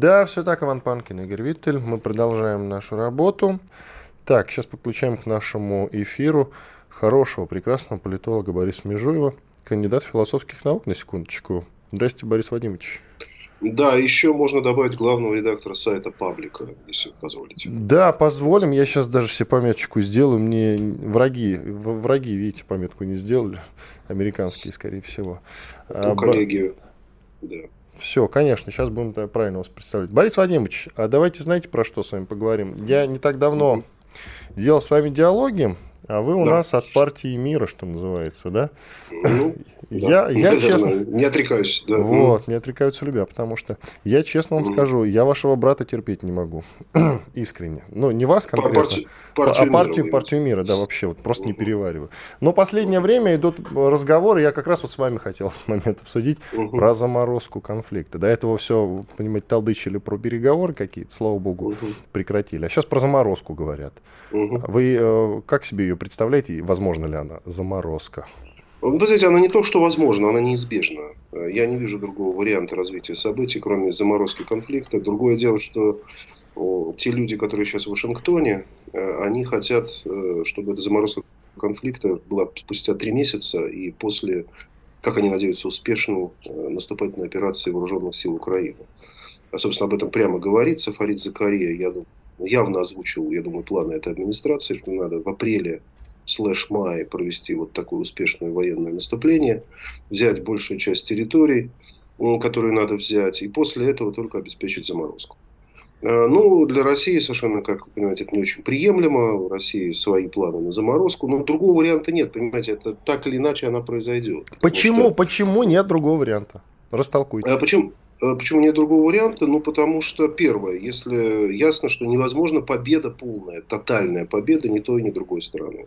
Да, все так, Иван Панкин, Игорь Виттель. Мы продолжаем нашу работу. Так, сейчас подключаем к нашему эфиру хорошего, прекрасного политолога Бориса Межуева, кандидат философских наук, на секундочку. Здрасте, Борис Вадимович. Да, еще можно добавить главного редактора сайта Паблика, если позволите. Да, позволим. Я сейчас даже себе пометочку сделаю. Мне враги, враги, видите, пометку не сделали. Американские, скорее всего. Ну, коллеги, да. Все, конечно, сейчас будем правильно вас представлять. Борис Вадимович, а давайте, знаете, про что с вами поговорим? Я не так давно делал с вами диалоги а вы у да. нас от партии мира, что называется, да? Ну, я, да. я честно... Не отрекаюсь. Да. Вот, не отрекаются любя, потому что я честно вам скажу, я вашего брата терпеть не могу. Искренне. Ну, не вас конкретно, партию, партию а партию, мира, партию мира, да, вообще, вот просто не перевариваю. Но последнее время идут разговоры, я как раз вот с вами хотел в момент обсудить угу. про заморозку конфликта. До этого все, понимаете, толдычили про переговоры какие-то, слава богу, угу. прекратили. А сейчас про заморозку говорят. Угу. Вы э, как себе ее представляете, возможно ли она заморозка? Вы знаете, она не то, что возможно, она неизбежна. Я не вижу другого варианта развития событий, кроме заморозки конфликта. Другое дело, что те люди, которые сейчас в Вашингтоне, э, они хотят, э, чтобы эта заморозка конфликта была спустя три месяца и после, как они надеются, успешной э, наступательной операции вооруженных сил Украины. А, собственно, об этом прямо говорится. Фарид Закария, я думаю, явно озвучил, я думаю, планы этой администрации, что надо в апреле слэш мае провести вот такое успешное военное наступление, взять большую часть территорий, которые надо взять, и после этого только обеспечить заморозку. Э, ну, для России совершенно, как вы понимаете, это не очень приемлемо. У России свои планы на заморозку. Но другого варианта нет, понимаете, это так или иначе она произойдет. Почему? Что... Почему нет другого варианта? Растолкуйте. А почему? Э, почему нет другого варианта? Ну, потому что, первое, если ясно, что невозможно победа полная, тотальная победа ни той, ни другой страны.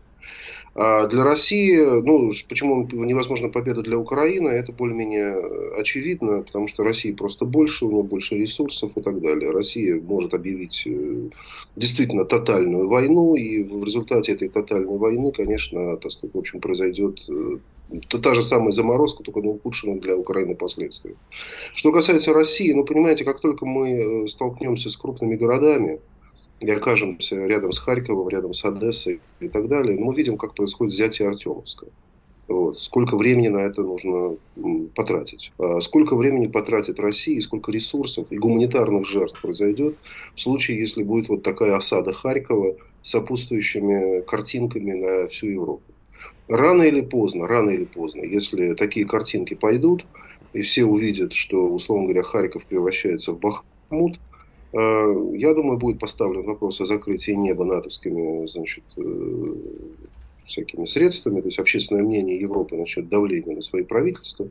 А для России, ну, почему невозможна победа для Украины, это более-менее очевидно, потому что России просто больше, у нее больше ресурсов и так далее. Россия может объявить э, действительно тотальную войну, и в результате этой тотальной войны, конечно, так сказать, в общем, произойдет э, это та же самая заморозка, только на ухудшенных для Украины последствия. Что касается России, ну, понимаете, как только мы э, столкнемся с крупными городами, и окажемся рядом с Харьковом, рядом с Одессой и так далее, ну, мы видим, как происходит взятие Артемовска. Вот. Сколько времени на это нужно потратить? А сколько времени потратит Россия, сколько ресурсов и гуманитарных жертв произойдет в случае, если будет вот такая осада Харькова с сопутствующими картинками на всю Европу? Рано или поздно, рано или поздно, если такие картинки пойдут, и все увидят, что, условно говоря, Харьков превращается в Бахмут, э, я думаю, будет поставлен вопрос о закрытии неба натовскими значит, э, всякими средствами, то есть общественное мнение Европы начнет давление на свои правительства,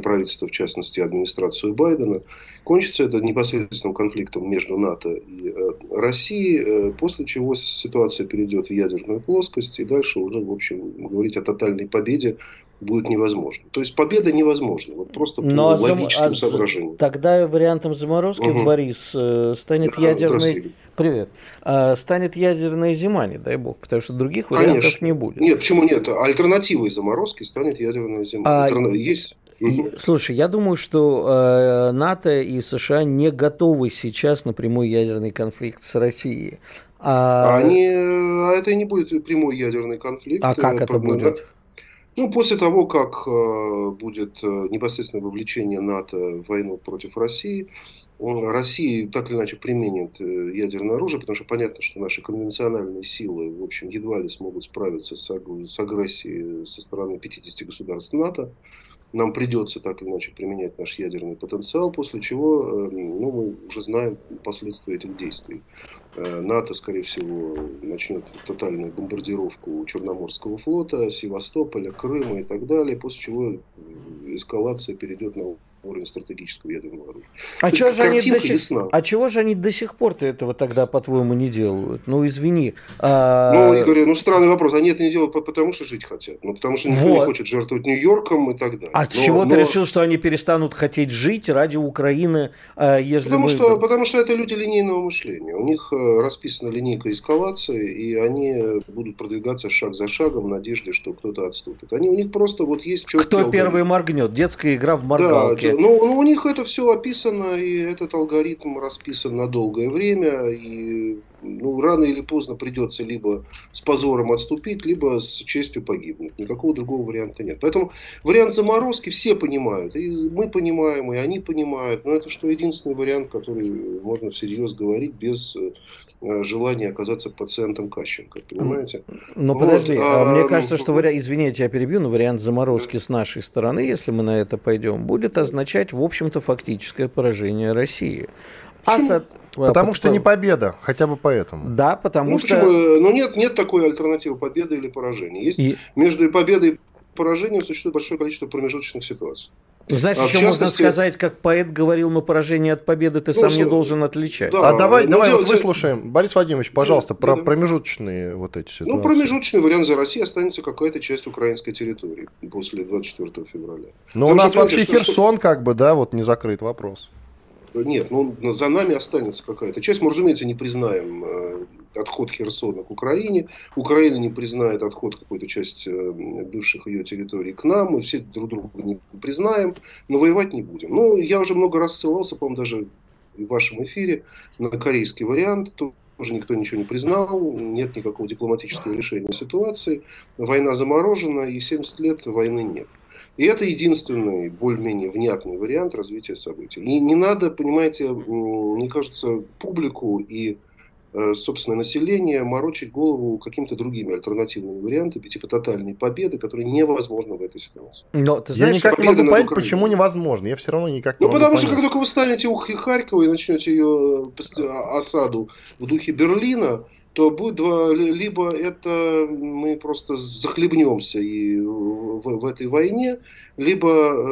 правительство, в частности, администрацию Байдена. Кончится это непосредственным конфликтом между НАТО и э, Россией, э, после чего ситуация перейдет в ядерную плоскость, и дальше уже, в общем, говорить о тотальной победе будет невозможно. То есть победа невозможна, вот просто по Но логическим а соображениям. Тогда вариантом заморозки, угу. Борис, э, станет да, ядерный... Привет. А, станет ядерная зима, не дай бог, потому что других вариантов Конечно. не будет. Нет, почему нет? Альтернативой заморозки станет ядерная зима. А... Альтерна... Есть Слушай, я думаю, что э, НАТО и США не готовы сейчас на прямой ядерный конфликт с Россией. А... Они, а это не будет прямой ядерный конфликт. А как это будет? Ну, после того, как э, будет э, непосредственное вовлечение НАТО в войну против России, Россия так или иначе применит э, ядерное оружие, потому что понятно, что наши конвенциональные силы, в общем, едва ли смогут справиться с, с агрессией со стороны 50 государств НАТО нам придется так или иначе применять наш ядерный потенциал, после чего э, ну, мы уже знаем последствия этих действий. Э, НАТО, скорее всего, начнет тотальную бомбардировку Черноморского флота, Севастополя, Крыма и так далее, после чего эскалация перейдет на уровень стратегического ядерного оружия. А, чего же они до сих... а чего же они до сих пор-то этого тогда, по-твоему, не делают? Ну, извини. А... Ну, Игорь, ну, странный вопрос. Они это не делают потому, что жить хотят. Ну, потому что никто вот. не хочет жертвовать Нью-Йорком и так далее. А но, с чего но... ты решил, что они перестанут хотеть жить ради Украины, а, если потому, мы... что, потому что это люди линейного мышления. У них э, расписана линейка эскалации, и они будут продвигаться шаг за шагом в надежде, что кто-то отступит. Они, у них просто вот есть Кто первый моргнет? Детская игра в моргалке. Да, ну, ну, у них это все описано, и этот алгоритм расписан на долгое время, и ну, рано или поздно придется либо с позором отступить, либо с честью погибнуть. Никакого другого варианта нет. Поэтому вариант заморозки все понимают. И мы понимаем, и они понимают. Но это что единственный вариант, который можно всерьез говорить без э, желания оказаться пациентом Кащенко, понимаете? Но вот, подожди, а, а, мне кажется, что вариант, извините, я перебью, но вариант заморозки с нашей стороны, если мы на это пойдем, будет означать, в общем-то, фактическое поражение России. Асад, Потому что не победа, хотя бы поэтому. Да, потому ну, что... Почему? Ну, нет, нет такой альтернативы победы или поражения. Есть и... между победой и поражением существует большое количество промежуточных ситуаций. Ну, знаешь, а еще частности... можно сказать, как поэт говорил, но поражение от победы ты ну, сам не должен отличать. Да, а давай, давай дело, вот выслушаем. Борис Владимирович, пожалуйста, да, про да. промежуточные вот эти ситуации. Ну, промежуточный вариант за Россией останется какая-то часть украинской территории после 24 февраля. Но ну, у нас вообще Херсон, что... как бы, да, вот не закрыт вопрос. Нет, ну за нами останется какая-то часть. Мы, разумеется, не признаем э, отход Херсона к Украине. Украина не признает отход какой-то части э, бывших ее территорий к нам. Мы все друг друга не признаем, но воевать не будем. Ну, я уже много раз ссылался, по-моему, даже в вашем эфире на корейский вариант. Тоже никто ничего не признал, нет никакого дипломатического решения ситуации. Война заморожена, и 70 лет войны нет. И это единственный более-менее внятный вариант развития событий. И не надо, понимаете, мне кажется, публику и собственное население морочить голову какими-то другими альтернативными вариантами, типа тотальной победы, которые невозможны в этой ситуации. Но ты знаешь, я никак не могу понять, почему невозможно. Я все равно никак не Ну, потому понять. что, как только вы станете у Харькова и начнете ее э, осаду в духе Берлина, то будет два, либо это мы просто захлебнемся и в, в этой войне, либо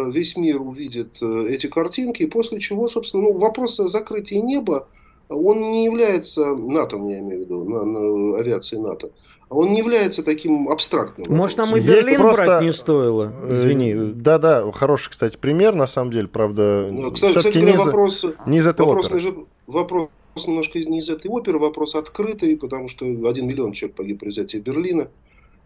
э, весь мир увидит э, эти картинки, после чего, собственно, ну, вопрос о закрытии неба, он не является НАТО, я имею в виду, на, на авиации НАТО, он не является таким абстрактным. Может, нам и Берлин просто... брать не стоило? Э, Извини. Да-да, хороший, кстати, пример, на самом деле, правда. Ну, кстати, кстати не, вопрос, не из этой вопрос, оперы. Вопрос немножко не из этой оперы, вопрос открытый, потому что один миллион человек погиб при взятии Берлина.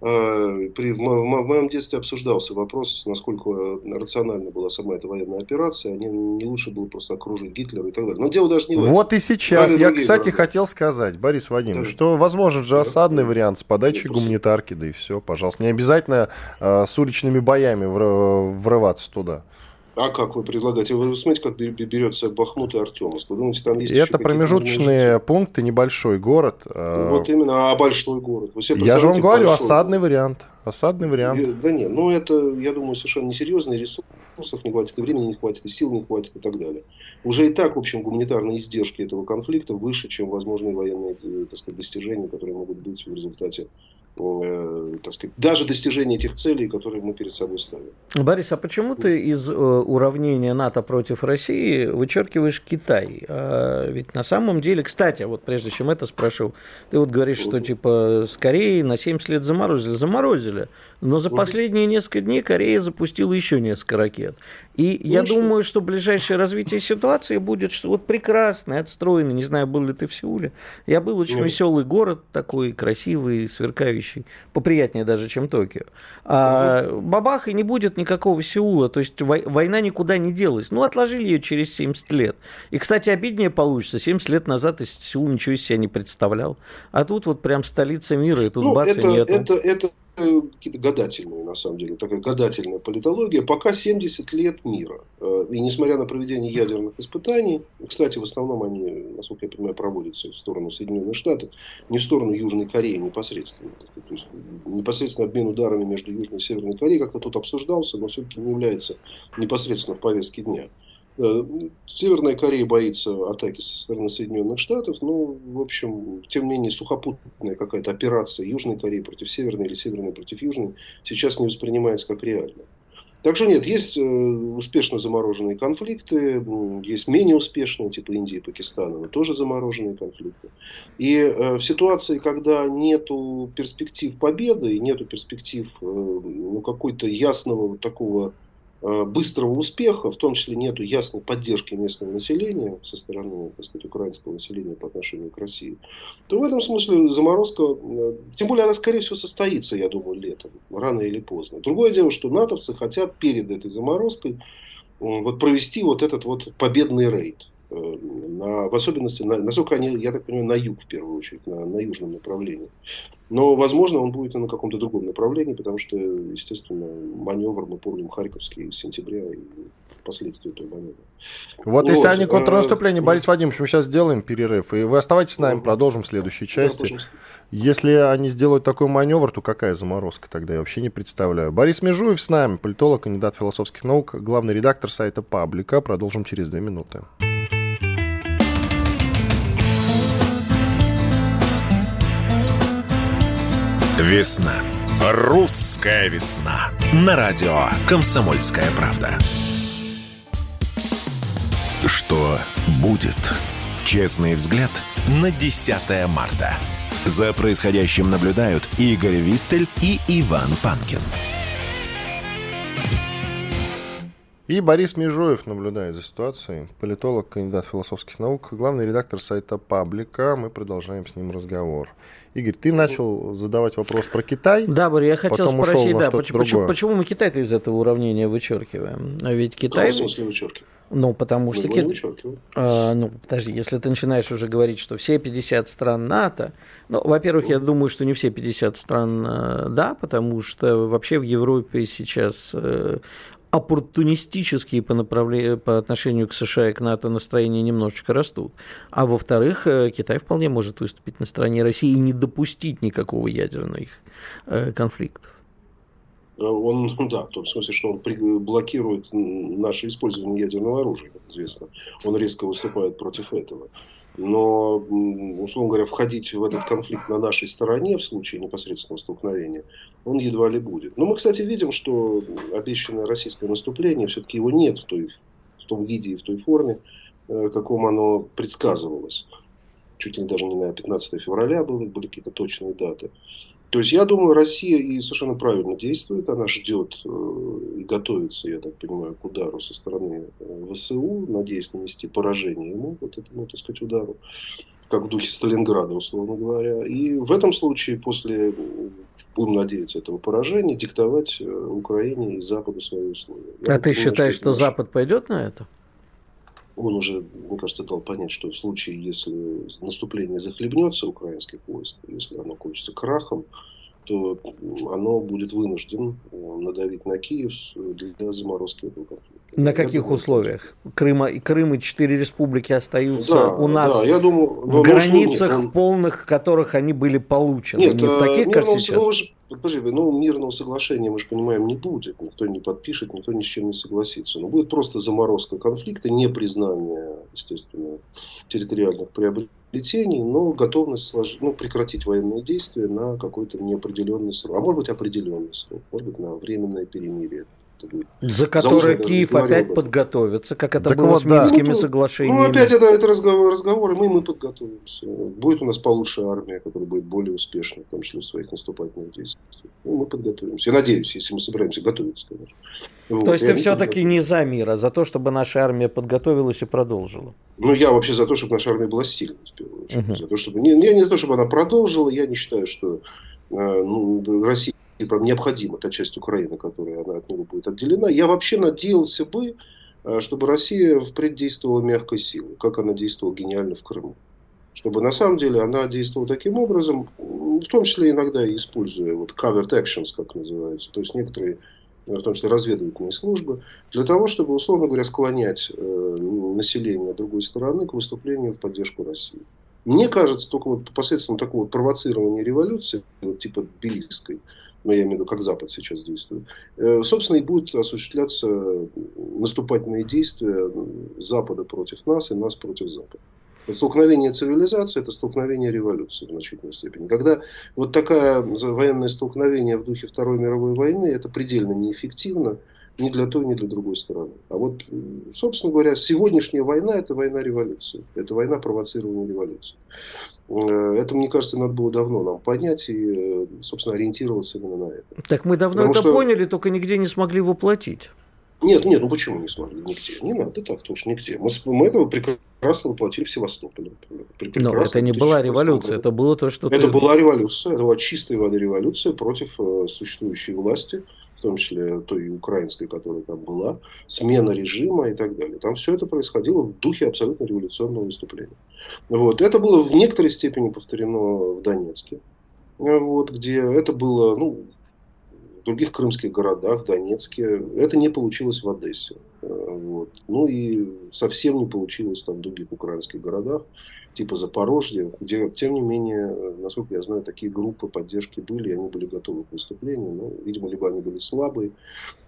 А, при, в, в моем детстве обсуждался вопрос, насколько рациональна была сама эта военная операция. Не, не лучше было просто окружить Гитлера и так далее. Но дело даже не в этом. Вот и сейчас. Я, кстати, города. хотел сказать, Борис Вадимович, да. что возможен же осадный да. вариант с подачей Нет, гуманитарки, да и все, пожалуйста. Не обязательно э, с уличными боями врываться туда. А как вы предлагаете? Вы смотрите, как берется Бахмут и Артемовск. Вы думаете, там есть Это промежуточные пункты, небольшой город. А, вот именно, а большой город. Я же вам говорю, осадный город. вариант. Осадный вариант. Да нет, ну это, я думаю, совершенно несерьезный ресурсов не хватит, и времени не хватит, и сил не хватит, и так далее. Уже и так, в общем, гуманитарные издержки этого конфликта выше, чем возможные военные э, так сказать, достижения, которые могут быть в результате Э, так сказать, даже достижение этих целей, которые мы перед собой ставим. Борис, а почему ты из э, уравнения НАТО против России вычеркиваешь Китай? А ведь на самом деле, кстати, вот прежде чем это спрошу, ты вот говоришь, что типа с Кореей на 70 лет заморозили. Заморозили. Но за последние несколько дней Корея запустила еще несколько ракет. И ну, я что? думаю, что ближайшее развитие ситуации будет что вот прекрасный, отстроенный. Не знаю, был ли ты в Сеуле. Я был очень Нет. веселый город, такой красивый, сверкающий. Поприятнее даже, чем Токио. А угу. бабах, и не будет никакого Сеула. То есть война никуда не делась. Ну, отложили ее через 70 лет. И, кстати, обиднее получится. 70 лет назад Сеул ничего из себя не представлял. А тут вот прям столица мира, и тут ну, бац, это, и нету. Это, это какие-то гадательные, на самом деле, такая гадательная политология, пока 70 лет мира. Э, и несмотря на проведение ядерных испытаний, кстати, в основном они, насколько я понимаю, проводятся в сторону Соединенных Штатов, не в сторону Южной Кореи непосредственно. То есть непосредственно обмен ударами между Южной и Северной Кореей как-то тут обсуждался, но все-таки не является непосредственно в повестке дня. Э, Северная Корея боится атаки со стороны Соединенных Штатов, но, в общем, тем не менее, сухопутная какая-то операция Южной Кореи против Северной или Северной против Южной сейчас не воспринимается как реальная. Так что нет, есть э, успешно замороженные конфликты, есть менее успешные, типа Индии и Пакистана, но тоже замороженные конфликты. И э, в ситуации, когда нету перспектив победы, нету перспектив э, ну, какой-то ясного вот такого быстрого успеха, в том числе нет ясной поддержки местного населения со стороны так сказать, украинского населения по отношению к России, то в этом смысле заморозка, э, тем более она скорее всего состоится, я думаю, летом, рано или поздно. Другое дело, что натовцы хотят перед этой заморозкой вот провести вот этот вот победный рейд. Э, на, в особенности, на, насколько они, я так понимаю, на юг в первую очередь, на, на южном направлении. Но, возможно, он будет и на каком-то другом направлении, потому что, естественно, маневр, мы помним, Харьковский в сентябре и последствия этого маневра. Вот, вот если они контрнаступление, а, Борис Вадимович, мы сейчас сделаем перерыв, и вы оставайтесь с нами, продолжим в следующей части. Да, если они сделают такой маневр, то какая заморозка тогда, я вообще не представляю. Борис Межуев с нами, политолог, кандидат философских наук, главный редактор сайта Паблика. Продолжим через две минуты. Весна. Русская весна. На радио «Комсомольская правда». Что будет? Честный взгляд на 10 марта. За происходящим наблюдают Игорь Виттель и Иван Панкин. И Борис Межоев наблюдает за ситуацией. Политолог, кандидат философских наук, главный редактор сайта Паблика. Мы продолжаем с ним разговор. Игорь, ты начал задавать вопрос про Китай. Да, Борис, я хотел спросить, да, почему, почему, почему мы Китай-то из этого уравнения вычеркиваем? А ведь Китай... В смысле вычеркиваем? Ну, потому что... Кит... А, ну, подожди, если ты начинаешь уже говорить, что все 50 стран НАТО, ну, во-первых, я думаю, что не все 50 стран, э, да, потому что вообще в Европе сейчас э, оппортунистические по, по отношению к США и к НАТО настроения немножечко растут. А во-вторых, э, Китай вполне может выступить на стороне России и не допустить никакого ядерных э, конфликтов. Он, да, в том смысле, что он блокирует наше использование ядерного оружия, как известно. Он резко выступает против этого. Но, условно говоря, входить в этот конфликт на нашей стороне в случае непосредственного столкновения, он едва ли будет. Но мы, кстати, видим, что обещанное российское наступление, все-таки его нет в, той, в том виде и в той форме, э, каком оно предсказывалось. Чуть ли даже не на 15 февраля были, были какие-то точные даты. То есть, я думаю, Россия и совершенно правильно действует. Она ждет э, и готовится, я так понимаю, к удару со стороны э, ВСУ, надеясь нанести поражение ему, вот этому, так сказать, удару, как в духе Сталинграда, условно говоря. И в этом случае, после, будем надеяться, этого поражения, диктовать э, Украине и Западу свои условия. Я а ты считаешь, что Запад пойдет на это? он уже, мне кажется, дал понять, что в случае, если наступление захлебнется украинских войск, если оно кончится крахом, то оно будет вынужден э, надавить на Киев для заморозки этого конфликта. На каких думаю, условиях? Крыма, Крым и четыре республики остаются да, у нас да, я думаю, в границах, условиях, он... полных которых они были получены. Нет, не в таких, как сейчас. Ну, же, подожди, ну, мирного соглашения, мы же понимаем, не будет. Никто не подпишет, никто ни с чем не согласится. Но будет просто заморозка конфликта, не признание, естественно, территориальных приобретений, но готовность слож... ну, прекратить военные действия на какой-то неопределенный срок. А может быть определенный срок, может быть на временное перемирие будет. За которое Киев опять подготовится, как это так было вот, с Минскими да. соглашениями. Ну, опять это, это разговор, разговоры, мы, мы подготовимся. Будет у нас получше армия, которая будет более успешна, в том числе в своих наступательных действиях. Ну, мы подготовимся. Я надеюсь, если мы собираемся готовиться, конечно. Вот. То есть ты все-таки не за мир, а за то, чтобы наша армия подготовилась и продолжила? Ну, я вообще за то, чтобы наша армия была сильной, в первую очередь. Угу. За то, чтобы... не, я не за то, чтобы она продолжила, я не считаю, что э, ну, Россия типа, необходима та часть Украины, которая она от него будет отделена. Я вообще надеялся бы, э, чтобы Россия впредь действовала мягкой силой, как она действовала гениально в Крыму. Чтобы на самом деле она действовала таким образом, в том числе иногда используя вот covered actions, как называется, то есть некоторые, в том числе разведывательные службы, для того, чтобы, условно говоря, склонять э, население другой стороны к выступлению в поддержку России. Мне кажется, только вот посредством такого провоцирования революции, вот типа Тбилисской, но я имею в виду, как Запад сейчас действует, э, собственно, и будут осуществляться наступательные действия Запада против нас и нас против Запада. Столкновение цивилизации – это столкновение революции в значительной степени. Когда вот такое военное столкновение в духе Второй мировой войны, это предельно неэффективно, ни для той, ни для другой стороны. А вот, собственно говоря, сегодняшняя война – это война революции. Это война провоцирования революции. Э, это, мне кажется, надо было давно нам понять и, э, собственно, ориентироваться именно на это. Так мы давно Потому это что... поняли, только нигде не смогли воплотить. Нет, нет, ну почему не смогли? Нигде. Не надо так тоже, нигде. Мы, мы этого прекрасно воплотили в Севастополе. Но это не была революция, это было то, что... Это ты... была революция, это была чистая вода революция против э, существующей власти, том числе той украинской, которая там была, смена режима и так далее. Там все это происходило в духе абсолютно революционного выступления. Вот. Это было в некоторой степени повторено в Донецке, вот, где это было ну, в других крымских городах, в Донецке. Это не получилось в Одессе. Вот. Ну и совсем не получилось там в других украинских городах, типа Запорожья, где, тем не менее, насколько я знаю, такие группы поддержки были, они были готовы к выступлению. Но, видимо, либо они были слабые,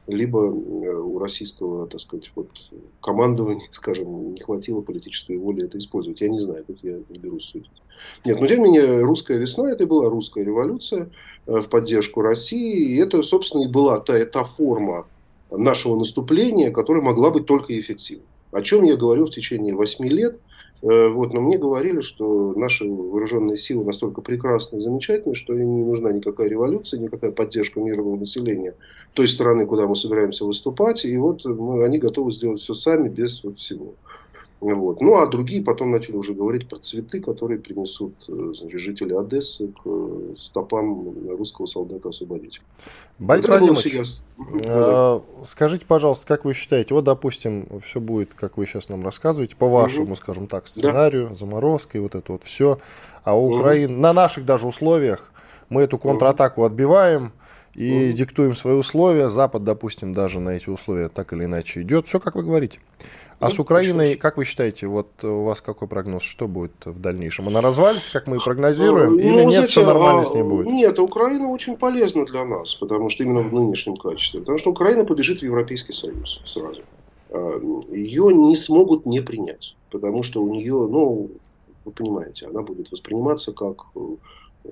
либо э, у российского, так сказать, вот, командования, скажем, не хватило политической воли это использовать. Я не знаю, тут я не берусь судить. Нет, но тем не менее, русская весна, это была русская революция э, в поддержку России, и это, собственно, и была та, та форма нашего наступления, которая могла быть только эффективной. О чем я говорю в течение восьми лет – Э, вот, но мне говорили, что наши вооруженные силы настолько прекрасны и замечательны, что им не нужна никакая революция, никакая поддержка мирного населения той страны, куда мы собираемся выступать. И вот мы, они готовы сделать все сами, без вот всего. Вот. Ну, а другие потом начали уже говорить про цветы, которые принесут э, значит, жители Одессы к э, стопам русского солдата-освободителя. Борис Владимирович, э, скажите, пожалуйста, как вы считаете, вот, допустим, все будет, как вы сейчас нам рассказываете, по вашему, угу. скажем так, сценарию, да. заморозка и вот это вот все, а у Украины, угу. на наших даже условиях, мы эту контратаку отбиваем, и угу. диктуем свои условия. Запад, допустим, даже на эти условия так или иначе идет. Все, как вы говорите. А с Украиной, как вы считаете, вот у вас какой прогноз, что будет в дальнейшем? Она развалится, как мы и прогнозируем, ну, или нет, знаете, все нормально с ней будет? Нет, Украина очень полезна для нас, потому что именно в нынешнем качестве. Потому что Украина побежит в Европейский Союз сразу. А, Ее не смогут не принять, потому что у нее, ну, вы понимаете, она будет восприниматься как э,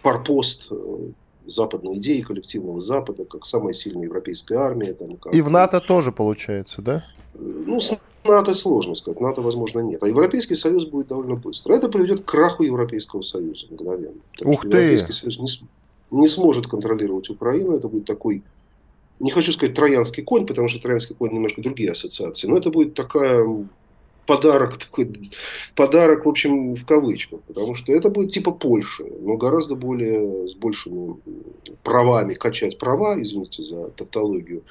форпост э, западной идеи коллективного Запада, как самая сильная европейская армия. Там, как... И в НАТО тоже получается, да? Ну, с НАТО сложно сказать, НАТО, возможно, нет. А Европейский Союз будет довольно быстро. Это приведет к краху Европейского Союза мгновенно. Ух ты! Европейский Союз не, не сможет контролировать Украину. Это будет такой, не хочу сказать троянский конь, потому что троянский конь немножко другие ассоциации, но это будет такая подарок такой, подарок, в общем, в кавычках, потому что это будет типа Польши, но гораздо более с большими правами, качать права, извините за тавтологию,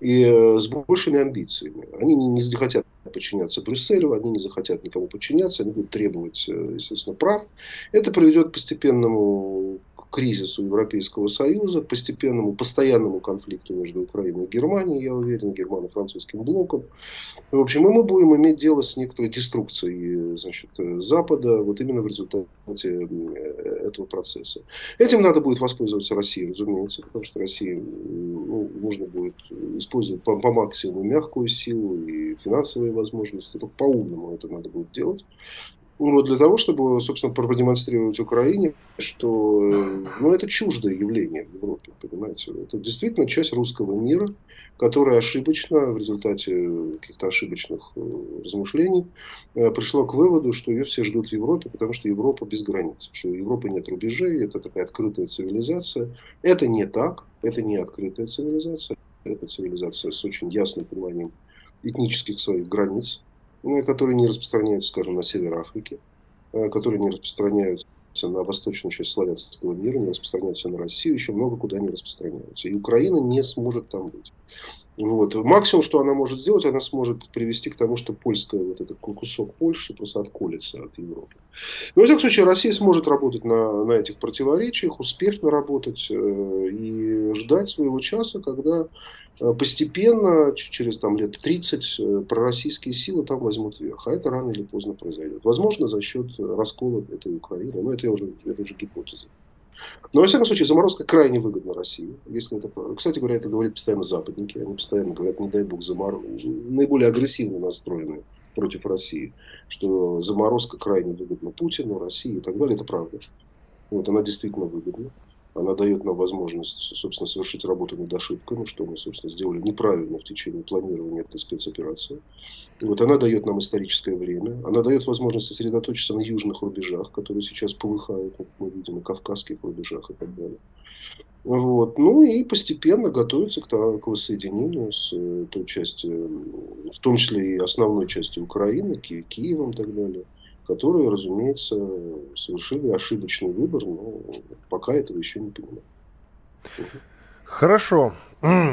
и э, с большими амбициями. Они не, не захотят подчиняться Брюсселю, они не захотят никому подчиняться, они будут требовать, э, естественно, прав. Это приведет к постепенному кризису Европейского Союза, постепенному, постоянному конфликту между Украиной и Германией, я уверен, германо-французским блоком. В общем, и мы будем иметь дело с некоторой деструкцией значит, Запада вот именно в результате э, этого процесса. Этим надо будет воспользоваться России, разумеется, потому что России ну, нужно будет использовать по, по максимуму мягкую силу и финансовые возможности, только по-умному это надо будет делать. Вот для того, чтобы, собственно, продемонстрировать Украине, что ну, это чуждое явление в Европе, понимаете. Это действительно часть русского мира, которая ошибочно, в результате каких-то ошибочных э, размышлений, э, пришла к выводу, что ее все ждут в Европе, потому что Европа без границ, что у Европы нет рубежей, это такая открытая цивилизация. Это не так, это не открытая цивилизация, это цивилизация с очень ясным пониманием этнических своих границ, ну, которые не распространяются, скажем, на север Африки, э, которые не распространяются на восточную часть славянского мира, не распространяются на Россию, еще много куда не распространяются. И Украина не сможет там быть. Вот. Максимум, что она может сделать, она сможет привести к тому, что польская, вот этот кусок Польши просто отколется от Европы. Но, во всяком случае, Россия сможет работать на, на этих противоречиях, успешно работать э, и ждать своего часа, когда э, постепенно, через там, лет 30, э, пророссийские силы там возьмут верх. А это рано или поздно произойдет. Возможно, за счет раскола этой Украины, но это уже, это уже гипотеза. Но, во всяком случае, заморозка крайне выгодна России. Если это, кстати говоря, это говорят постоянно западники. Они постоянно говорят, не дай бог, заморозка. Наиболее агрессивно настроены против России. Что заморозка крайне выгодна Путину, России и так далее. Это правда. Вот, она действительно выгодна. Она дает нам возможность, собственно, совершить работу над ошибками, что мы, собственно, сделали неправильно в течение планирования этой спецоперации. И вот она дает нам историческое время. Она дает возможность сосредоточиться на южных рубежах, которые сейчас полыхают, как мы видим, на кавказских рубежах и так далее. Вот. Ну и постепенно готовится к, к воссоединению с э, той части, в том числе и основной части Украины, Ки Киевом и так далее, которые, разумеется, совершили ошибочный выбор, но пока этого еще не понимают. Хорошо.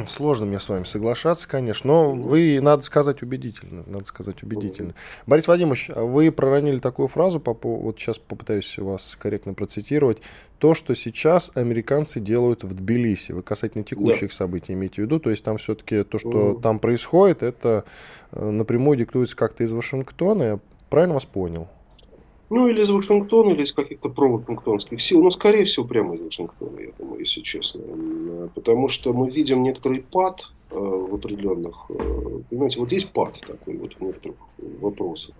Сложно мне с вами соглашаться, конечно, но вы, надо сказать, убедительно. Надо сказать убедительно. Борис Вадимович, а вы проронили такую фразу, по, вот сейчас попытаюсь вас корректно процитировать. То, что сейчас американцы делают в Тбилиси, вы касательно текущих да. событий имеете в виду, то есть там все-таки то, что там происходит, это э, напрямую диктуется как-то из Вашингтона, я правильно вас понял? Ну, или из Вашингтона, или из каких-то провашингтонских сил. Но, скорее всего, прямо из Вашингтона, я думаю, если честно. Потому что мы видим некоторый пад э, в определенных... Э, понимаете, вот есть пад такой вот в некоторых вопросах.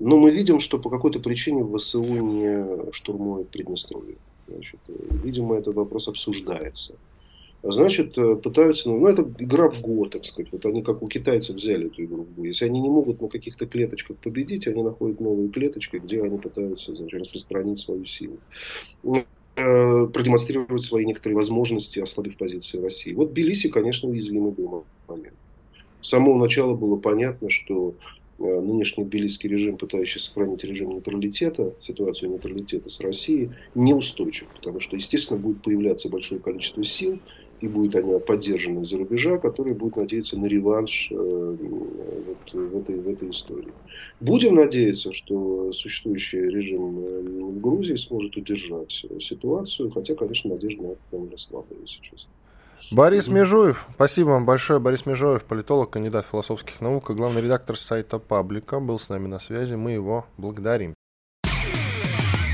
Но мы видим, что по какой-то причине ВСУ не штурмует Приднестровье. Значит, э, видимо, этот вопрос обсуждается значит, э, пытаются, ну, это игра в го, так сказать. Вот они как у китайцев взяли эту игру в го. Если они не могут на каких-то клеточках победить, они находят новые клеточки, где они пытаются значит, распространить свою силу. Ну, э, продемонстрировать свои некоторые возможности, ослабив позиции России. Вот Белиси, конечно, уязвимый был момент. С самого начала было понятно, что э, нынешний тбилисский режим, пытающийся сохранить режим нейтралитета, ситуацию нейтралитета с Россией, неустойчив, потому что, естественно, будет появляться большое количество сил, и будет она поддержана из-за рубежа, которые будут надеяться на реванш э, вот в, этой, в этой истории. Будем надеяться, что существующий режим э, в Грузии сможет удержать ситуацию, хотя, конечно, надежда на это довольно слабая сейчас. Борис Межуев, спасибо вам большое. Борис Межуев, политолог, кандидат философских наук, главный редактор сайта Паблика, был с нами на связи. Мы его благодарим.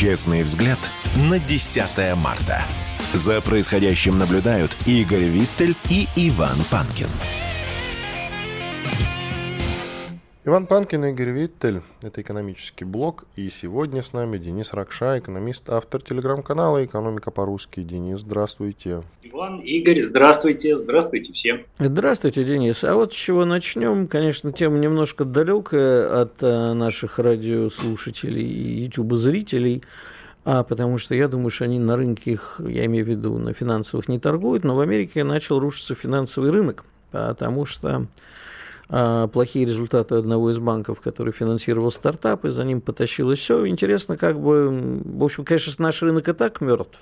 Честный взгляд на 10 марта. За происходящим наблюдают Игорь Виттель и Иван Панкин. Иван Панкин, Игорь Виттель. Это экономический блог. И сегодня с нами Денис Ракша, экономист, автор телеграм-канала «Экономика по-русски». Денис, здравствуйте. Иван, Игорь, здравствуйте. Здравствуйте всем. Здравствуйте, Денис. А вот с чего начнем? Конечно, тема немножко далекая от э, наших радиослушателей и YouTube-зрителей. А, потому что я думаю, что они на рынке их, я имею в виду, на финансовых не торгуют, но в Америке начал рушиться финансовый рынок, потому что плохие результаты одного из банков, который финансировал стартапы, за ним потащилось все. Интересно, как бы, в общем, конечно, наш рынок и так мертв,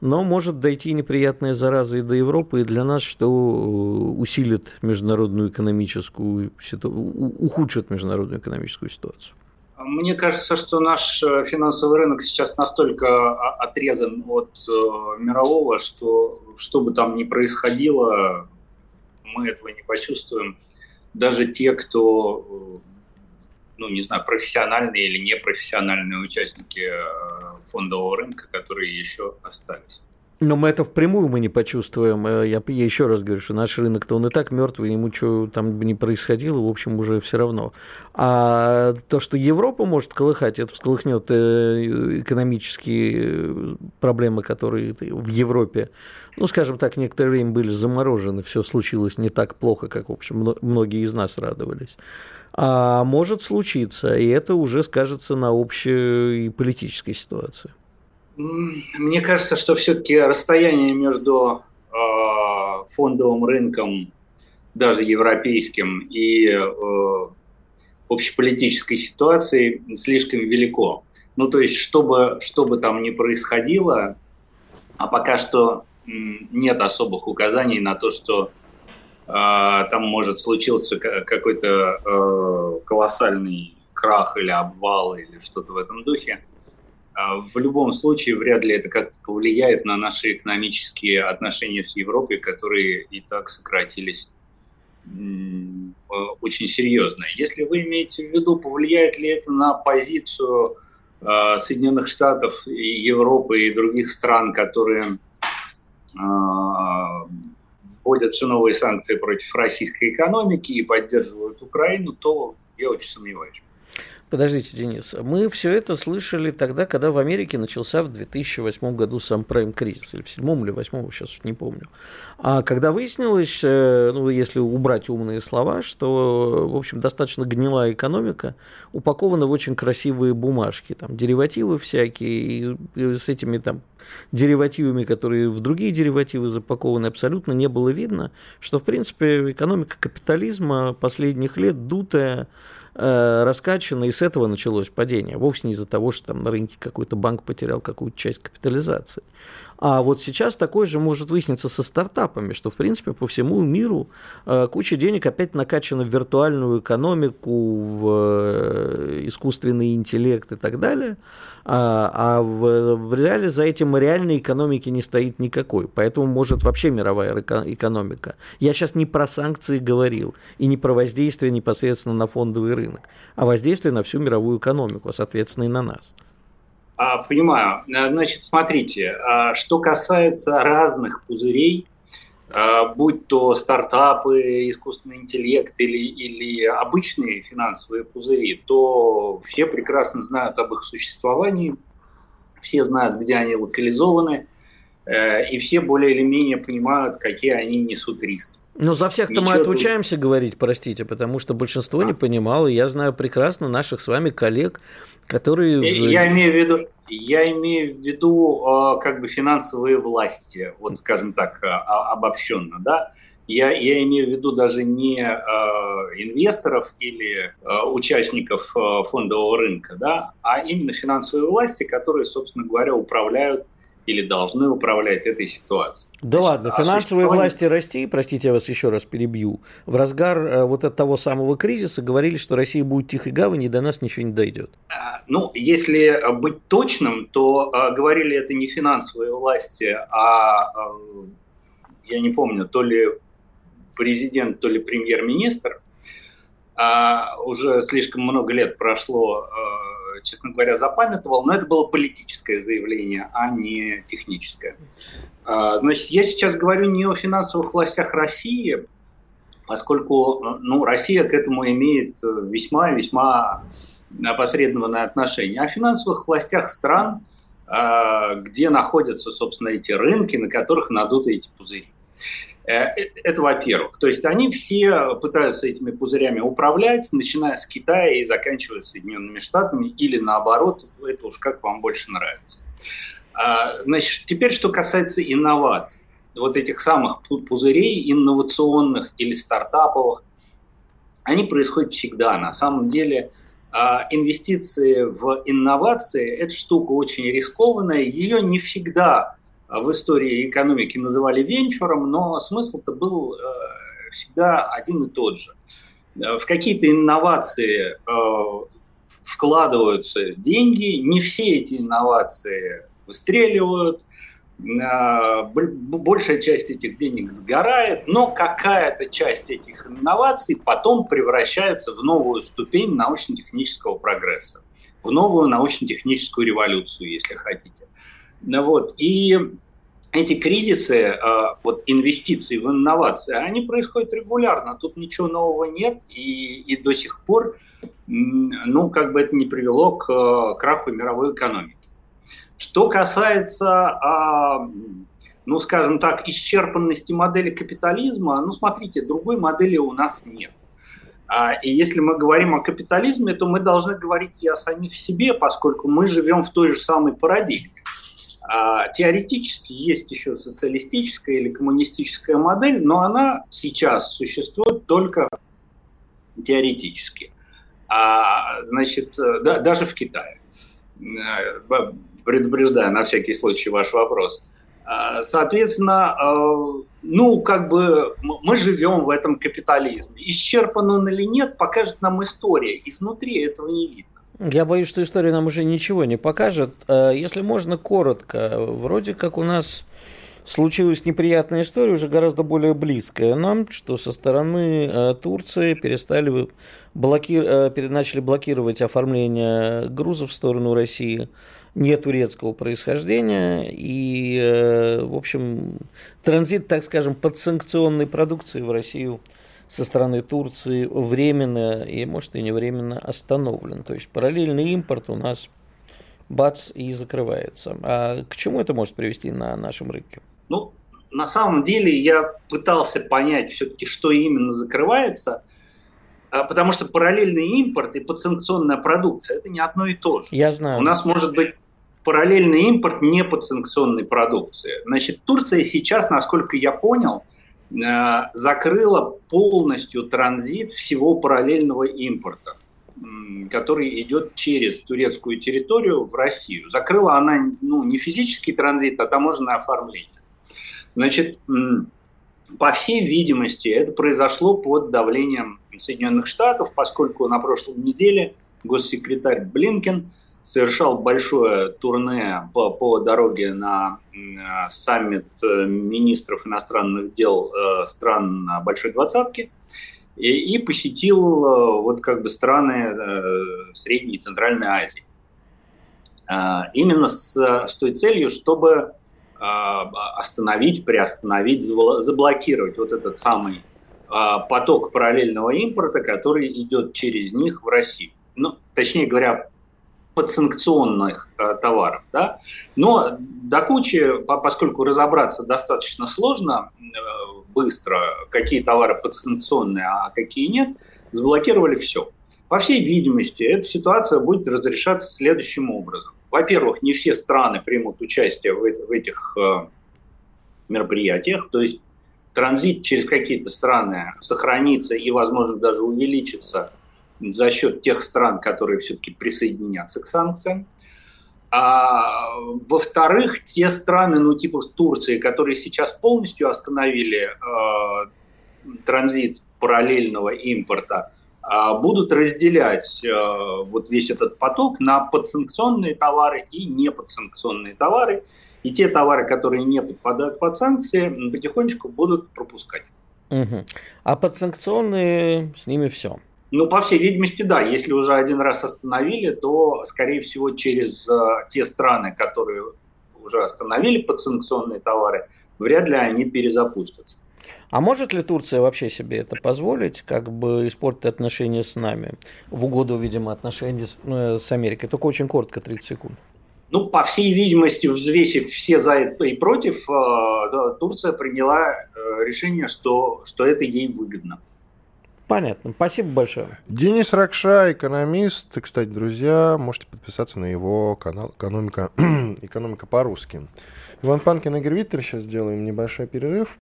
но может дойти неприятная зараза и до Европы, и для нас, что усилит международную экономическую ситуацию, ухудшит международную экономическую ситуацию. Мне кажется, что наш э, финансовый рынок сейчас настолько а, отрезан от э, мирового, что что бы там ни происходило, мы этого не почувствуем. Даже те, кто, э, ну, не знаю, профессиональные или непрофессиональные участники фондового рынка, которые еще остались. Но мы это впрямую мы не почувствуем. Э, я, я еще раз говорю, что наш рынок-то он и так мертвый, ему что там не происходило, в общем, уже все равно. А то, что Европа может колыхать, это всколыхнет э, экономические э, проблемы, которые в Европе, ну, скажем так, некоторое время были заморожены, все случилось не так плохо, как, в общем, многие из нас радовались. А может случиться, и это уже скажется на общей политической ситуации. Мне кажется, что все-таки расстояние между э, фондовым рынком, даже европейским, и э, общеполитической ситуацией слишком велико. Ну, то есть, чтобы, что бы там ни происходило, а пока что нет особых указаний на то, что э, там может случился какой-то э, колоссальный крах или обвал или что-то в этом духе. а, в любом случае вряд ли это как-то повлияет на наши экономические отношения с Европой, которые и так сократились очень серьезно. Если вы имеете в виду, повлияет ли это на позицию а, Соединенных Штатов и Европы и других стран, которые вводят все новые санкции против российской экономики и поддерживают Украину, то я очень сомневаюсь. Подождите, Денис, мы все это слышали тогда, когда в Америке начался в 2008 году сам прайм-кризис, или в седьмом или восьмом, сейчас не помню. А когда выяснилось, э, ну, если убрать умные слова, что, в общем, достаточно гнилая экономика, упакована в очень красивые бумажки, там, деривативы всякие, и с этими там деривативами, которые в другие деривативы запакованы, абсолютно не было видно, что, в принципе, экономика капитализма последних лет дутая, э, раскачана, и с этого началось падение. Вовсе не из-за того, что там на рынке какой-то банк потерял какую-то часть капитализации. А вот сейчас такое же может выясниться со стартапами, что, в принципе, по всему миру э, куча денег опять накачана в виртуальную экономику, в э, искусственный интеллект и так далее, а, а в, реале за этим реальной экономики не стоит никакой. Поэтому может вообще мировая экономика. Я сейчас не про санкции говорил и не про воздействие непосредственно на фондовый рынок, а воздействие на всю мировую экономику, а соответственно и на нас. А, понимаю. Э, значит, смотрите, а, что касается разных пузырей, а, будь то стартапы, искусственный интеллект или, или обычные финансовые пузыри, то все прекрасно знают об их существовании, все знают, где они локализованы, э, и все более или менее понимают, какие они несут риски. Ну, за всех-то мы отучаемся тут... говорить, простите, потому что большинство а. не понимало. Я знаю прекрасно наших с вами коллег, которые... Я имею в виду, я имею в виду а, как бы финансовые власти, вот скажем так, а, а, обобщенно, да. Я, я имею в виду даже не э, инвесторов или э, участников э, фондового рынка, да, а именно финансовые власти, которые, собственно говоря, управляют или должны управлять этой ситуацией. Да Значит, ладно, финансовые существование... власти России, простите, я вас еще раз перебью, в разгар э, вот от того самого кризиса говорили, что Россия будет тихой гавани, и до нас ничего не дойдет. А, ну, если быть точным, то а, говорили это не финансовые власти, а, а я не помню, то ли президент, то ли премьер-министр. А, уже слишком много лет прошло честно говоря, запамятовал, но это было политическое заявление, а не техническое. А, значит, я сейчас говорю не о финансовых властях России, поскольку ну, Россия к этому имеет весьма-весьма опосредованное отношение, а о финансовых властях стран, а, где находятся, собственно, эти рынки, на которых надуты эти пузыри. Э, это во-первых. То есть они все пытаются этими пузырями управлять, начиная с Китая и заканчивая Соединенными Штатами, или наоборот, это уж как вам больше нравится. А, значит, теперь что касается инноваций. Вот этих самых пузырей инновационных или стартаповых, они происходят всегда. На самом деле а, инвестиции в инновации – это штука очень рискованная, ее не всегда в истории экономики называли венчуром, но смысл-то был э, всегда один и тот же. Э, в какие-то инновации э, вкладываются деньги, не все эти инновации выстреливают, большая часть этих денег сгорает, но какая-то часть этих инноваций потом превращается в новую ступень научно-технического прогресса, в новую научно-техническую революцию, если хотите. Вот. И эти кризисы, а, вот инвестиции в инновации, они происходят регулярно. Тут ничего нового нет, и, и до сих пор, ну, как бы это не привело к а, краху мировой экономики. Что касается, а, ну, скажем так, исчерпанности модели капитализма, ну, смотрите, другой модели у нас нет. И если мы говорим о капитализме, то мы должны говорить и о самих себе, поскольку мы живем в той же самой парадигме. А, теоретически есть еще социалистическая или коммунистическая модель, но она сейчас существует только теоретически. А, значит, да, даже в Китае. Э, предупреждаю на всякий случай ваш вопрос. А, соответственно, э, ну, как бы мы живем в этом капитализме. Исчерпан он или нет, покажет нам история. Изнутри этого не видно. Я боюсь, что история нам уже ничего не покажет. Э, если можно, коротко. Вроде как у нас случилась неприятная история, уже гораздо более близкая нам, что со стороны э, Турции перестали блоки... Э, начали блокировать оформление грузов в сторону России не турецкого происхождения. И, в общем, транзит, так скажем, подсанкционной продукции в Россию – со стороны Турции временно и, может, и не временно остановлен. То есть параллельный импорт у нас бац и закрывается. А к чему это может привести на нашем рынке? Ну, на самом деле я пытался понять все-таки, что именно закрывается, а, потому что параллельный импорт и подсанкционная продукция – это не одно и то же. Я знаю. У нас может быть параллельный импорт не подсанкционной продукции. Значит, Турция сейчас, насколько я понял – закрыла полностью транзит всего параллельного импорта, который идет через турецкую территорию в Россию. Закрыла она ну, не физический транзит, а таможенное оформление. Значит, по всей видимости, это произошло под давлением Соединенных Штатов, поскольку на прошлой неделе госсекретарь Блинкен – совершал большое турне по, по дороге на саммит э, министров иностранных дел э, стран Большой Двадцатки и, и посетил э, вот как бы страны Средней и Центральной Азии. Именно с, с той целью, чтобы остановить, приостановить, заблокировать вот этот самый поток параллельного импорта, который идет через них в Россию. Ну, точнее говоря, подсанкционных э, товаров. Да? Но до кучи, по, поскольку разобраться достаточно сложно, э, быстро, какие товары подсанкционные, а какие нет, заблокировали все. По всей видимости, эта ситуация будет разрешаться следующим образом. Во-первых, не все страны примут участие в, в этих э, мероприятиях, то есть транзит через какие-то страны сохранится и, возможно, даже увеличится за счет тех стран, которые все-таки присоединятся к санкциям. А, во-вторых, те страны, ну типа Турции, которые сейчас полностью остановили э, транзит параллельного импорта, э, будут разделять э, вот весь этот поток на подсанкционные товары и неподсанкционные товары. И те товары, которые не подпадают под санкции, потихонечку будут пропускать. Угу. А подсанкционные с ними все. Ну, по всей видимости, да. Если уже один раз остановили, то, скорее всего, через э, те страны, которые уже остановили подсанкционные товары, вряд ли они перезапустятся. А может ли Турция вообще себе это позволить, как бы испортить отношения с нами в угоду, видимо, отношений с, э, с Америкой? Только очень коротко, 30 секунд. Ну, по всей видимости, взвесив все за и против, э, Турция приняла э, решение, что, что это ей выгодно. Понятно. Спасибо большое. Денис Ракша, экономист. И, кстати, друзья, можете подписаться на его канал «Экономика, экономика по-русски». Иван Панкин и Игорь Виттер. Сейчас сделаем небольшой перерыв.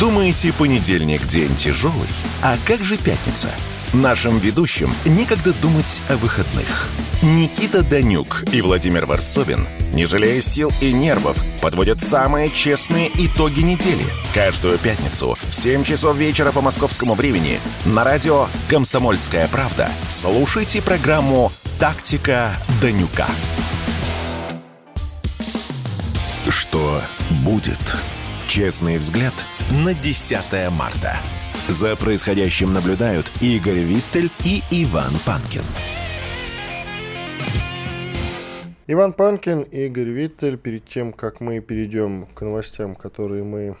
Думаете, понедельник день тяжелый? А как же пятница? Нашим ведущим некогда думать о выходных. Никита Данюк и Владимир Варсобин, не жалея сил и нервов, подводят самые честные итоги недели. Каждую пятницу в 7 часов вечера по московскому времени на радио «Комсомольская правда» слушайте программу «Тактика Данюка». Что будет? Честный взгляд на 10 марта. За происходящим наблюдают Игорь Виттель и Иван Панкин. Иван Панкин и Игорь Виттель. Перед тем, как мы перейдем к новостям, которые мы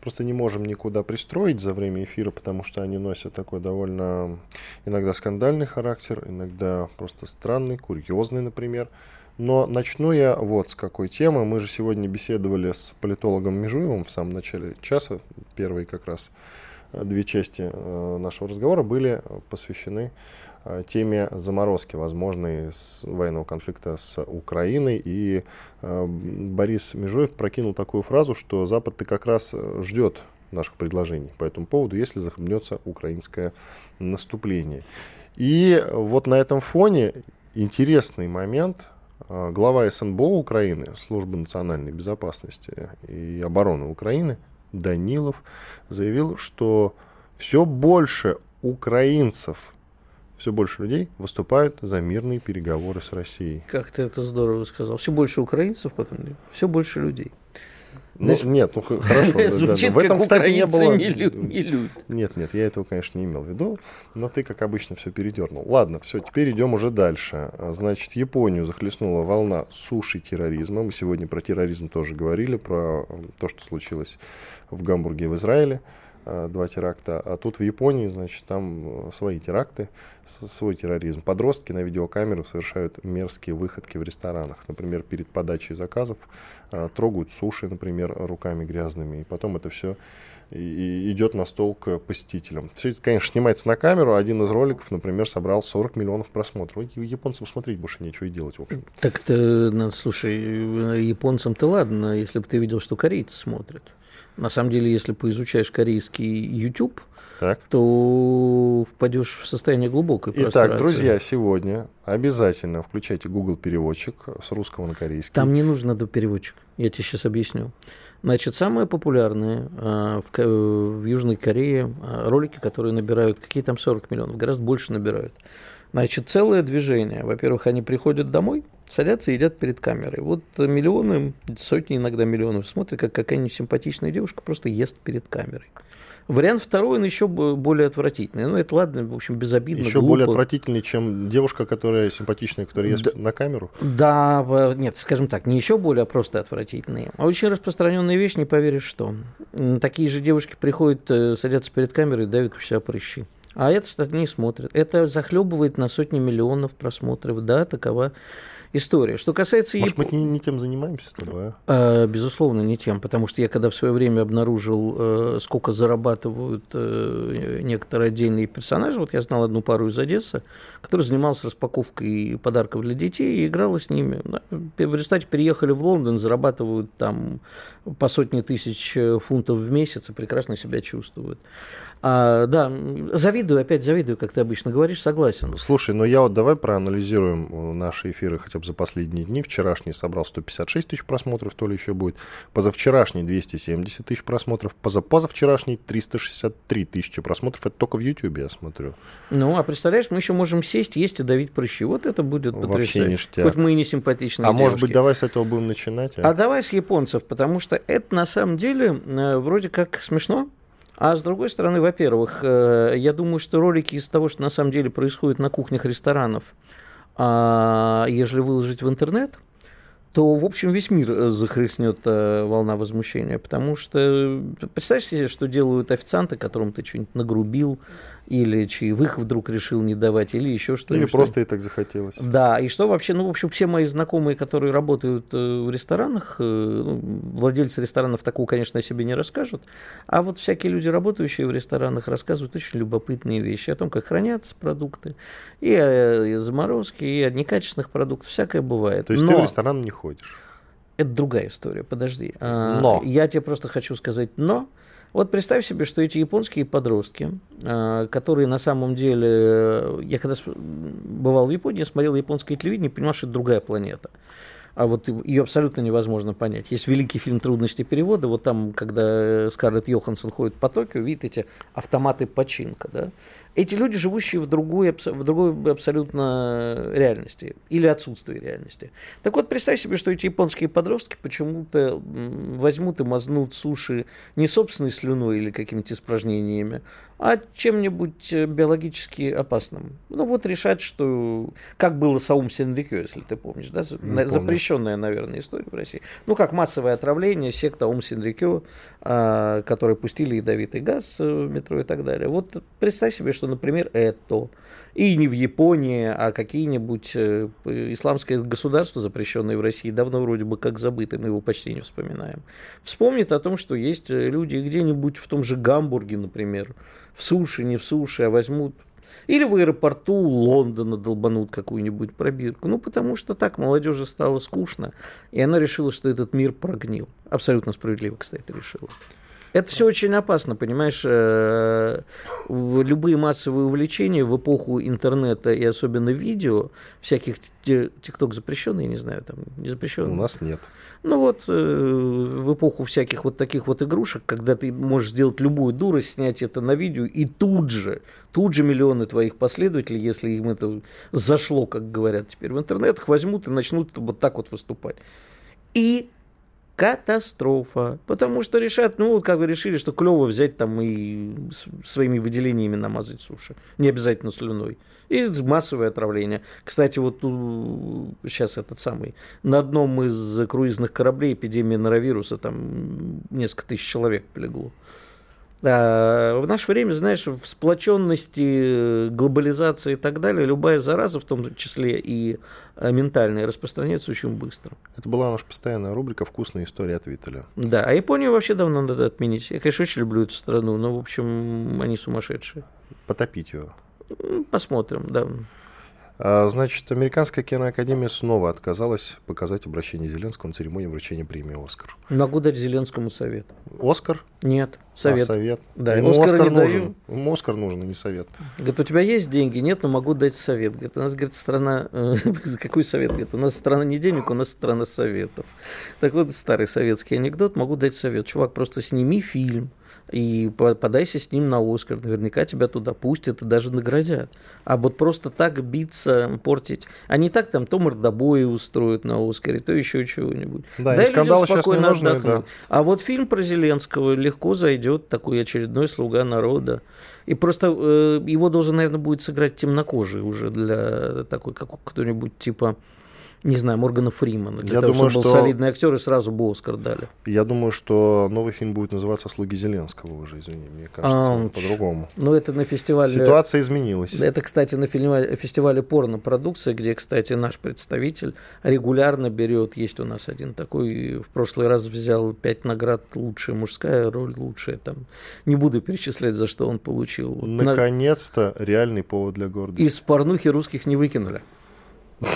просто не можем никуда пристроить за время эфира, потому что они носят такой довольно иногда скандальный характер, иногда просто странный, курьезный, например. Но начну я вот с какой темы. Мы же сегодня беседовали с политологом Межуевым в самом начале часа, первый как раз две части э, нашего разговора были посвящены теме заморозки возможной с военного конфликта с Украиной. И э, Борис Межуев прокинул такую фразу, что Запад-то как раз ждет наших предложений по этому поводу, если захлебнется украинское наступление. И вот на этом фоне интересный момент. Глава СНБО Украины, Службы национальной безопасности и обороны Украины, Данилов заявил, что все больше украинцев все больше людей выступают за мирные переговоры с Россией. Как ты это здорово сказал. Все больше украинцев потом, все больше людей. Ну, нет, ну хорошо. Звучит, в этом, как кстати, не было. Не, лю, не любят. Нет, нет, я этого, конечно, не имел в виду, но ты, как обычно, все передернул. Ладно, все, теперь идем уже дальше. Значит, Японию захлестнула волна суши терроризма. Мы сегодня про терроризм тоже говорили, про то, что случилось в Гамбурге и в Израиле. Э, два теракта, а тут в Японии, значит, там э, свои теракты, свой терроризм. Подростки на видеокамеру совершают мерзкие выходки в ресторанах. Например, перед подачей заказов э, трогают суши, например, руками грязными, и потом это все идет на стол к посетителям. Все это, конечно, снимается на камеру. Один из роликов, например, собрал 40 миллионов просмотров. Японцам смотреть больше нечего и делать, в общем. Так-то, слушай, японцам-то ладно, если бы ты видел, что корейцы смотрят. На самом деле, если поизучаешь корейский YouTube, так. то впадешь в состояние глубокой Итак, друзья, сегодня обязательно включайте Google переводчик с русского на корейский. Там не нужно до переводчик. Я тебе сейчас объясню. Значит, самые популярные э, в, в Южной Корее э, ролики, которые набирают, какие там 40 миллионов, гораздо больше набирают. Значит, целое движение. Во-первых, они приходят домой, садятся и едят перед камерой. Вот миллионы, сотни иногда миллионов смотрят, как какая-нибудь симпатичная девушка просто ест перед камерой. Вариант второй, он еще более отвратительный. Ну, это ладно, в общем, безобидно. Еще глупо. более отвратительный, чем девушка, которая симпатичная, которая ест да, на камеру? Да, нет, скажем так, не еще более, а просто отвратительные. Очень распространенная вещь, не поверишь, что. Такие же девушки приходят, э, садятся перед камерой и давят у себя прыщи. А это, кстати, не смотрят. Это захлебывает на сотни миллионов просмотров. Да, такова история. Что касается... Может, Яп... мы не, не тем занимаемся с тобой, а? а? Безусловно, не тем, потому что я когда в свое время обнаружил, э, сколько зарабатывают э, некоторые отдельные персонажи, вот я знал одну пару из Одессы, который занимался распаковкой подарков для детей и играла с ними. В результате переехали в Лондон, зарабатывают там по сотни тысяч э, фунтов в месяц и прекрасно себя чувствуют. А, да, завидую, опять завидую, как ты обычно говоришь, согласен. Слушай, ну я вот давай проанализируем э, наши эфиры хотя бы за последние дни. Вчерашний собрал 156 тысяч просмотров, то ли еще будет. Позавчерашний 270 тысяч просмотров. Позапозавчерашний 363 тысячи просмотров. Это только в Ютьюбе, я смотрю. Ну, а представляешь, мы еще можем сесть, есть и давить прыщи. Вот это будет потрясающе. Вообще ништяк. Хоть мы и не симпатичные А девушки. может быть, давай с этого будем начинать? А? а давай с японцев, потому что это на самом деле э, вроде как смешно, а с другой стороны, во-первых, э, я думаю, что ролики из того, что на самом деле происходит на кухнях ресторанов, а ежели выложить в интернет, то, в общем, весь мир э, захлестнет э, волна возмущения, потому что представь себе, что делают официанты, которым ты что-нибудь нагрубил, или чаевых вдруг решил не давать, или еще что-нибудь. Или просто и так захотелось. Да, и что вообще, ну, в общем, все мои знакомые, которые работают э, в ресторанах, э, ну, владельцы ресторанов такого, конечно, о себе не расскажут, а вот всякие люди, работающие в ресторанах, рассказывают очень любопытные вещи о том, как хранятся продукты, и о заморозке, и о некачественных продуктах, всякое бывает. То есть Но... ты в ресторан не ходишь? Это другая история, подожди. А, но. Я тебе просто хочу сказать но. Вот представь себе, что эти японские подростки, а, которые на самом деле... Я когда бывал в Японии, смотрел японское телевидение, понимал, что это другая планета а вот ее абсолютно невозможно понять. Есть великий фильм «Трудности перевода», вот там, когда Скарлетт Йоханссон ходит по Токио, видит эти автоматы починка, да, эти люди, живущие в другой, в другой абсолютно реальности или отсутствии реальности. Так вот, представь себе, что эти японские подростки почему-то возьмут и мазнут суши не собственной слюной или какими-то испражнениями, а чем-нибудь э, биологически опасным. Ну вот решать, что как было с Аум Сенрикё, если ты помнишь, да, не запрещенная, помню. наверное, история в России. Ну как массовое отравление, секта Аум Сенрикё, а, которые пустили ядовитый газ э, в метро и так далее. Вот представь себе, что, например, это и не в Японии, а какие-нибудь э, исламское государство, запрещенное в России, давно вроде бы как забыто, мы его почти не вспоминаем. Вспомнит о том, что есть люди где-нибудь в том же Гамбурге, например, в суши, не в суши, а возьмут или в аэропорту Лондона долбанут какую-нибудь пробирку. Ну, потому что так молодежи стало скучно, и она решила, что этот мир прогнил. Абсолютно справедливо, кстати, решила. Это все очень опасно, понимаешь? Э, любые массовые увлечения в эпоху интернета и особенно видео, всяких ТикТок запрещенный, не знаю, там не запрещенный. У нас нет. Ну вот э, в эпоху всяких вот таких вот игрушек, когда ты можешь сделать любую дурость, снять это на видео, и тут же, тут же миллионы твоих последователей, если им это зашло, как говорят теперь в интернетах, возьмут и начнут вот так вот выступать. И катастрофа. Потому что решат, ну, вот как бы решили, что клево взять там и своими выделениями намазать суши. Не обязательно слюной. И массовое отравление. Кстати, вот сейчас этот самый, на одном из круизных кораблей эпидемия норовируса, там несколько тысяч человек полегло. А в наше время, знаешь, в сплоченности, глобализации и так далее, любая зараза, в том числе и а, ментальная, распространяется очень быстро. Это была наша постоянная рубрика «Вкусная история от Виттеля». Да, а Японию вообще давно надо отменить. Я, конечно, очень люблю эту страну, но, в общем, они сумасшедшие. Потопить ее. Посмотрим, да. А, значит, Американская киноакадемия снова отказалась показать обращение Зеленского на церемонии вручения премии «Оскар». Могу дать Зеленскому совет. «Оскар»? Нет, совет. А, совет. Да, ему Оскар, Оскар нужен. Даю. Ему Оскар нужен, а не совет. Говорит, у тебя есть деньги? Нет, но могу дать совет. Говорит, у нас, говорит, страна... Э, какой совет? Говорит, у нас страна не денег, у нас страна советов. Так вот, старый советский анекдот, могу дать совет. Чувак, просто сними фильм, и подайся с ним на Оскар. Наверняка тебя туда пустят и даже наградят. А вот просто так биться, портить. Они так там то мордобои устроят на Оскаре, то еще чего-нибудь. Да, Дай сейчас не нужны, да. А вот фильм про Зеленского легко зайдет, такой очередной слуга народа. И просто э, его должен, наверное, будет сыграть темнокожий уже для такой, как кто-нибудь типа не знаю, Моргана Фримана. Для я того, думаю, чтобы был что... солидный актер, и сразу бы Оскар дали. Я думаю, что новый фильм будет называться «Слуги Зеленского» уже, извини, мне кажется, а, по-другому. Ну, это на фестивале... Ситуация изменилась. Это, кстати, на фестивале, фестивале порно-продукции, где, кстати, наш представитель регулярно берет, есть у нас один такой, в прошлый раз взял пять наград, лучшая мужская роль, лучшая там. Не буду перечислять, за что он получил. Наконец-то на... реальный повод для гордости. Из порнухи русских не выкинули.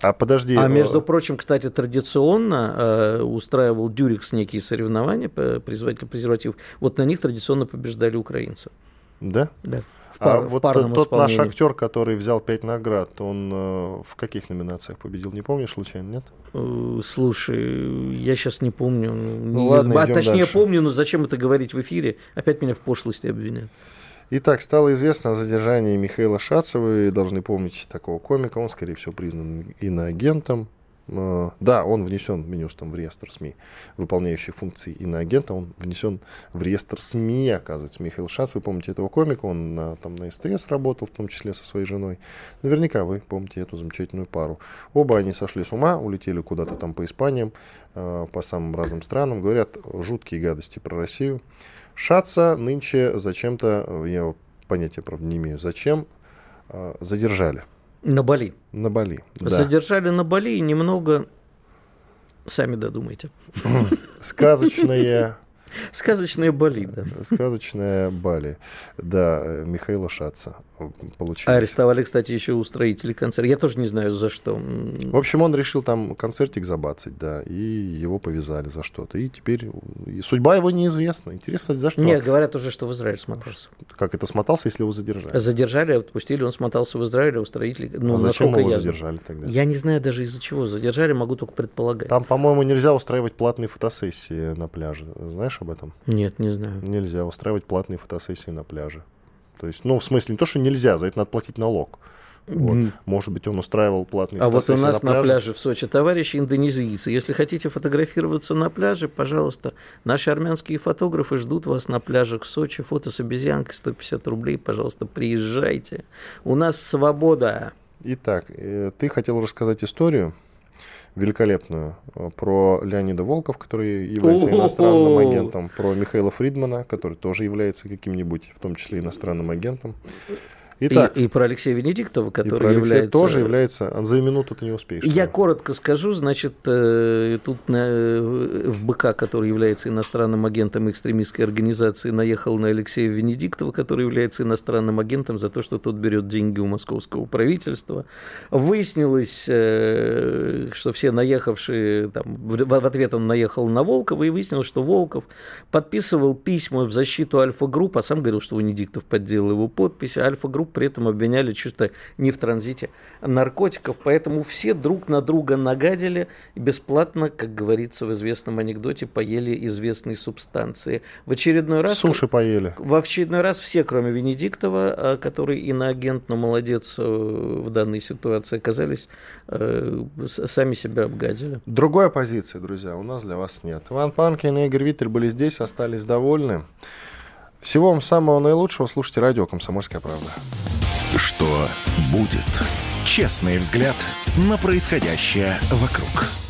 А подожди. А между прочим, кстати, традиционно э, устраивал Дюрикс некие соревнования, производитель презервативов. Вот на них традиционно побеждали украинцы. Да? Да. В пар, а в вот тот исполнении. наш актер, который взял пять наград, он э, в каких номинациях победил? Не помнишь случайно, нет? Э, слушай, я сейчас не помню. Ну, не, ладно, а, точнее дальше. помню, но зачем это говорить в эфире? Опять меня в пошлости обвиняют. Итак, стало известно о задержании Михаила Шацева. Вы должны помнить такого комика. Он, скорее всего, признан иноагентом. А, да, он внесен Минюстом в реестр СМИ, выполняющий функции иноагента. Он внесен в реестр СМИ, оказывается. Михаил Шац, вы помните этого комика, он на, там на СТС работал, в том числе со своей женой. Наверняка вы помните эту замечательную пару. Оба они сошли с ума, улетели куда-то там по Испаниям, а, по самым разным странам. Говорят жуткие гадости про Россию. Шаца нынче зачем-то, я понятия, правда, не имею, зачем, а, задержали. На Бали. На Бали, да. Задержали на Бали и немного, сами додумайте. Сказочное Сказочная Бали, да. Сказочная Бали, да, Михаила Шаца получилось. арестовали, кстати, еще у строителей концерта. Я тоже не знаю, за что. В общем, он решил там концертик забацать, да, и его повязали за что-то. И теперь и судьба его неизвестна. Интересно, за что? Нет, говорят уже, что в Израиль смотался. Как это смотался, если его задержали? Задержали, отпустили, он смотался в Израиле, у строителей. Ну, а зачем его я... задержали тогда? Я не знаю даже из-за чего задержали, могу только предполагать. Там, по-моему, нельзя устраивать платные фотосессии на пляже. Знаешь об этом? Нет, не знаю. Нельзя устраивать платные фотосессии на пляже. То есть, ну, в смысле, не то, что нельзя, за это надо платить налог. Вот. Mm. Может быть, он устраивал платные А вот у нас на пляже. на пляже в Сочи, товарищи индонезийцы, если хотите фотографироваться на пляже, пожалуйста, наши армянские фотографы ждут вас на пляжах Сочи. Фото с обезьянкой 150 рублей, пожалуйста, приезжайте. У нас свобода. Итак, э, ты хотел рассказать историю великолепную э, про Леонида Волков, который является иностранным агентом, про Михаила Фридмана, который тоже является каким-нибудь, в том числе иностранным агентом. Итак, и, и про Алексея Венедиктова, который и про Алексея является... тоже является... За минуту ты не успеешь. Я что? коротко скажу. Значит, э, тут на, э, в БК, который является иностранным агентом экстремистской организации, наехал на Алексея Венедиктова, который является иностранным агентом за то, что тот берет деньги у московского правительства. Выяснилось, э, что все наехавшие... Там, в ответ он наехал на Волкова, и выяснилось, что Волков подписывал письма в защиту Альфа-групп, а сам говорил, что Венедиктов подделал его подпись. Альфа-групп при этом обвиняли чисто не в транзите наркотиков. Поэтому все друг на друга нагадили и бесплатно, как говорится в известном анекдоте, поели известные субстанции. В очередной раз... Суши поели. В очередной раз все, кроме Венедиктова, а, который иноагент, но молодец э, в данной ситуации, оказались, э, сами себя обгадили. Другой позиции, друзья, у нас для вас нет. Иван Панкин и Игорь Виттель были здесь, остались довольны. Всего вам самого наилучшего. Слушайте радио «Комсомольская правда». Что будет? Честный взгляд на происходящее вокруг.